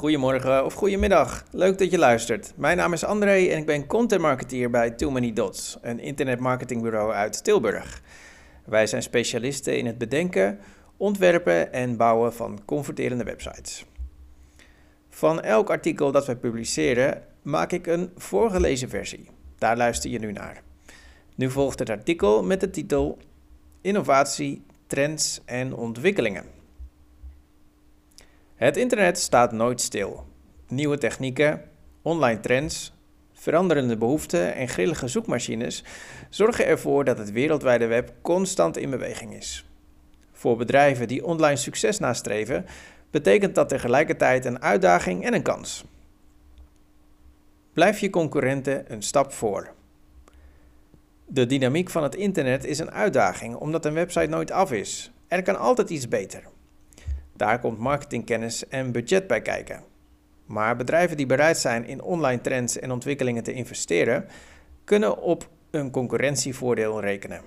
Goedemorgen of goedemiddag. Leuk dat je luistert. Mijn naam is André en ik ben content marketeer bij Too Many Dots, een internetmarketingbureau uit Tilburg. Wij zijn specialisten in het bedenken, ontwerpen en bouwen van converterende websites. Van elk artikel dat wij publiceren maak ik een voorgelezen versie. Daar luister je nu naar. Nu volgt het artikel met de titel Innovatie, trends en ontwikkelingen. Het internet staat nooit stil. Nieuwe technieken, online trends, veranderende behoeften en grillige zoekmachines zorgen ervoor dat het wereldwijde web constant in beweging is. Voor bedrijven die online succes nastreven, betekent dat tegelijkertijd een uitdaging en een kans. Blijf je concurrenten een stap voor. De dynamiek van het internet is een uitdaging omdat een website nooit af is. Er kan altijd iets beter. Daar komt marketingkennis en budget bij kijken. Maar bedrijven die bereid zijn in online trends en ontwikkelingen te investeren, kunnen op een concurrentievoordeel rekenen.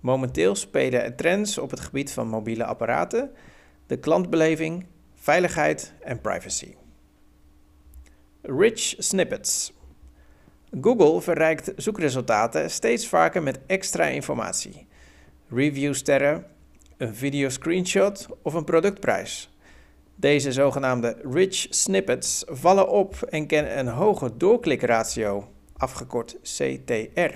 Momenteel spelen trends op het gebied van mobiele apparaten, de klantbeleving, veiligheid en privacy. Rich snippets. Google verrijkt zoekresultaten steeds vaker met extra informatie. Reviewsterren, een video screenshot of een productprijs. Deze zogenaamde rich snippets vallen op en kennen een hoge doorklikratio, afgekort CTR.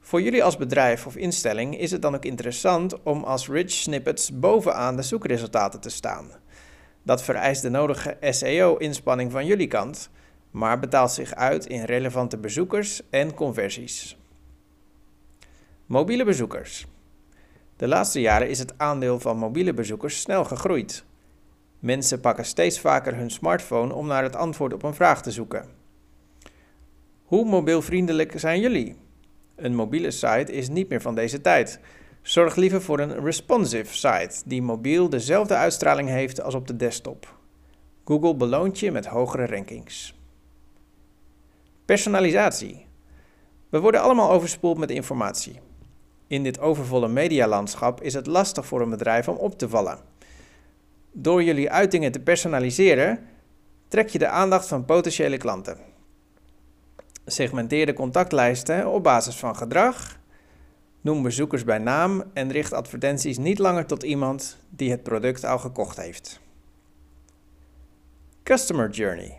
Voor jullie als bedrijf of instelling is het dan ook interessant om als rich snippets bovenaan de zoekresultaten te staan. Dat vereist de nodige SEO-inspanning van jullie kant, maar betaalt zich uit in relevante bezoekers en conversies. Mobiele bezoekers. De laatste jaren is het aandeel van mobiele bezoekers snel gegroeid. Mensen pakken steeds vaker hun smartphone om naar het antwoord op een vraag te zoeken. Hoe mobielvriendelijk zijn jullie? Een mobiele site is niet meer van deze tijd. Zorg liever voor een responsive site die mobiel dezelfde uitstraling heeft als op de desktop. Google beloont je met hogere rankings. Personalisatie. We worden allemaal overspoeld met informatie. In dit overvolle medialandschap is het lastig voor een bedrijf om op te vallen. Door jullie uitingen te personaliseren, trek je de aandacht van potentiële klanten. Segmenteer de contactlijsten op basis van gedrag, noem bezoekers bij naam en richt advertenties niet langer tot iemand die het product al gekocht heeft. Customer Journey.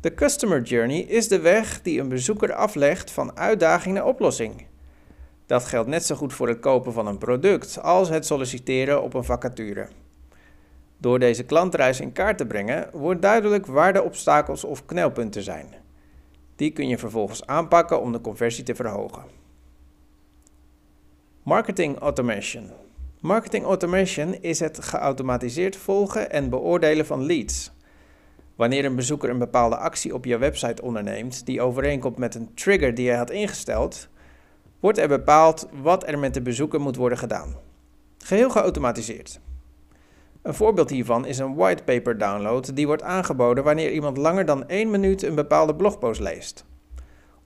De Customer Journey is de weg die een bezoeker aflegt van uitdaging naar oplossing. Dat geldt net zo goed voor het kopen van een product als het solliciteren op een vacature. Door deze klantreis in kaart te brengen, wordt duidelijk waar de obstakels of knelpunten zijn. Die kun je vervolgens aanpakken om de conversie te verhogen. Marketing automation. Marketing automation is het geautomatiseerd volgen en beoordelen van leads. Wanneer een bezoeker een bepaalde actie op je website onderneemt die overeenkomt met een trigger die je had ingesteld, wordt er bepaald wat er met de bezoeker moet worden gedaan. Geheel geautomatiseerd. Een voorbeeld hiervan is een whitepaper download die wordt aangeboden wanneer iemand langer dan 1 minuut een bepaalde blogpost leest.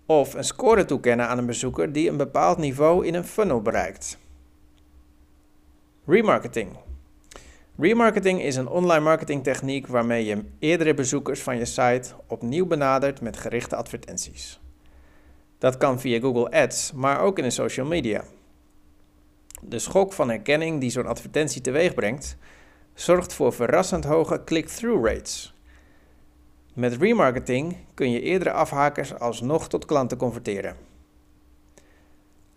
Of een score toekennen aan een bezoeker die een bepaald niveau in een funnel bereikt. Remarketing. Remarketing is een online marketingtechniek waarmee je eerdere bezoekers van je site opnieuw benadert met gerichte advertenties. Dat kan via Google Ads, maar ook in de social media. De schok van herkenning die zo'n advertentie teweeg brengt, zorgt voor verrassend hoge click-through rates. Met remarketing kun je eerdere afhakers alsnog tot klanten converteren.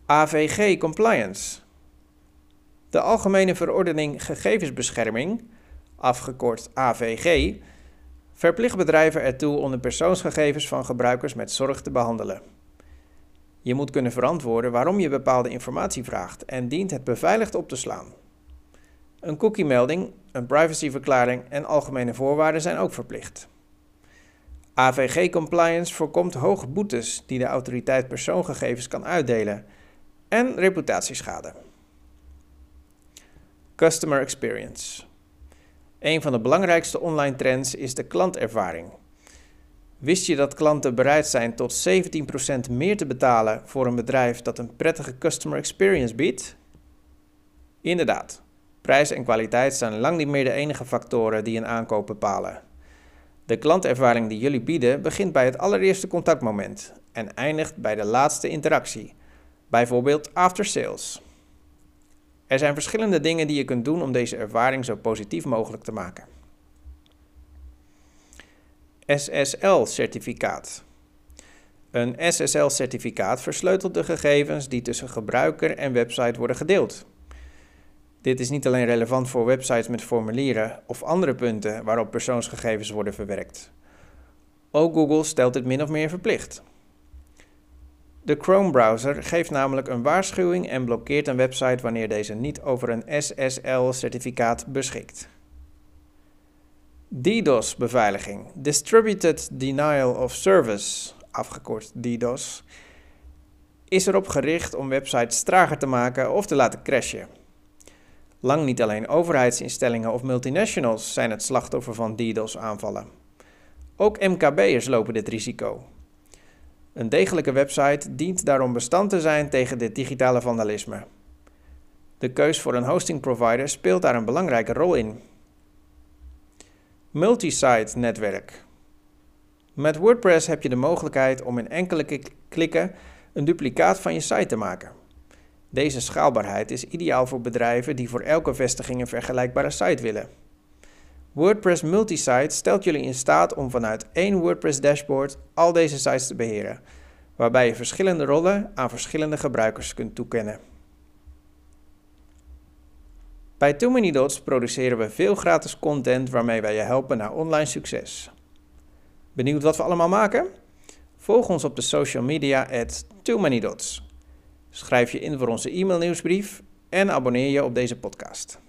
AVG Compliance. De Algemene Verordening Gegevensbescherming, afgekort AVG, verplicht bedrijven ertoe om de persoonsgegevens van gebruikers met zorg te behandelen. Je moet kunnen verantwoorden waarom je bepaalde informatie vraagt en dient het beveiligd op te slaan. Een cookie-melding, een privacyverklaring en algemene voorwaarden zijn ook verplicht. AVG-compliance voorkomt hoge boetes die de autoriteit persoongegevens kan uitdelen en reputatieschade. Customer Experience. Een van de belangrijkste online trends is de klantervaring. Wist je dat klanten bereid zijn tot 17% meer te betalen voor een bedrijf dat een prettige customer experience biedt? Inderdaad, prijs en kwaliteit zijn lang niet meer de enige factoren die een aankoop bepalen. De klantervaring die jullie bieden begint bij het allereerste contactmoment en eindigt bij de laatste interactie, bijvoorbeeld after sales. Er zijn verschillende dingen die je kunt doen om deze ervaring zo positief mogelijk te maken. SSL-certificaat. Een SSL-certificaat versleutelt de gegevens die tussen gebruiker en website worden gedeeld. Dit is niet alleen relevant voor websites met formulieren of andere punten waarop persoonsgegevens worden verwerkt. Ook Google stelt dit min of meer verplicht. De Chrome-browser geeft namelijk een waarschuwing en blokkeert een website wanneer deze niet over een SSL-certificaat beschikt. DDoS-beveiliging, Distributed Denial of Service, afgekort DDoS, is erop gericht om websites trager te maken of te laten crashen. Lang niet alleen overheidsinstellingen of multinationals zijn het slachtoffer van DDoS-aanvallen. Ook MKB'ers lopen dit risico. Een degelijke website dient daarom bestand te zijn tegen dit digitale vandalisme. De keus voor een hosting provider speelt daar een belangrijke rol in. Multisite netwerk. Met WordPress heb je de mogelijkheid om in enkele klikken een duplicaat van je site te maken. Deze schaalbaarheid is ideaal voor bedrijven die voor elke vestiging een vergelijkbare site willen. WordPress Multisite stelt jullie in staat om vanuit één WordPress dashboard al deze sites te beheren, waarbij je verschillende rollen aan verschillende gebruikers kunt toekennen. Bij Too Many Dots produceren we veel gratis content waarmee wij je helpen naar online succes. Benieuwd wat we allemaal maken? Volg ons op de social media at Too Many Dots. Schrijf je in voor onze e-mailnieuwsbrief en abonneer je op deze podcast.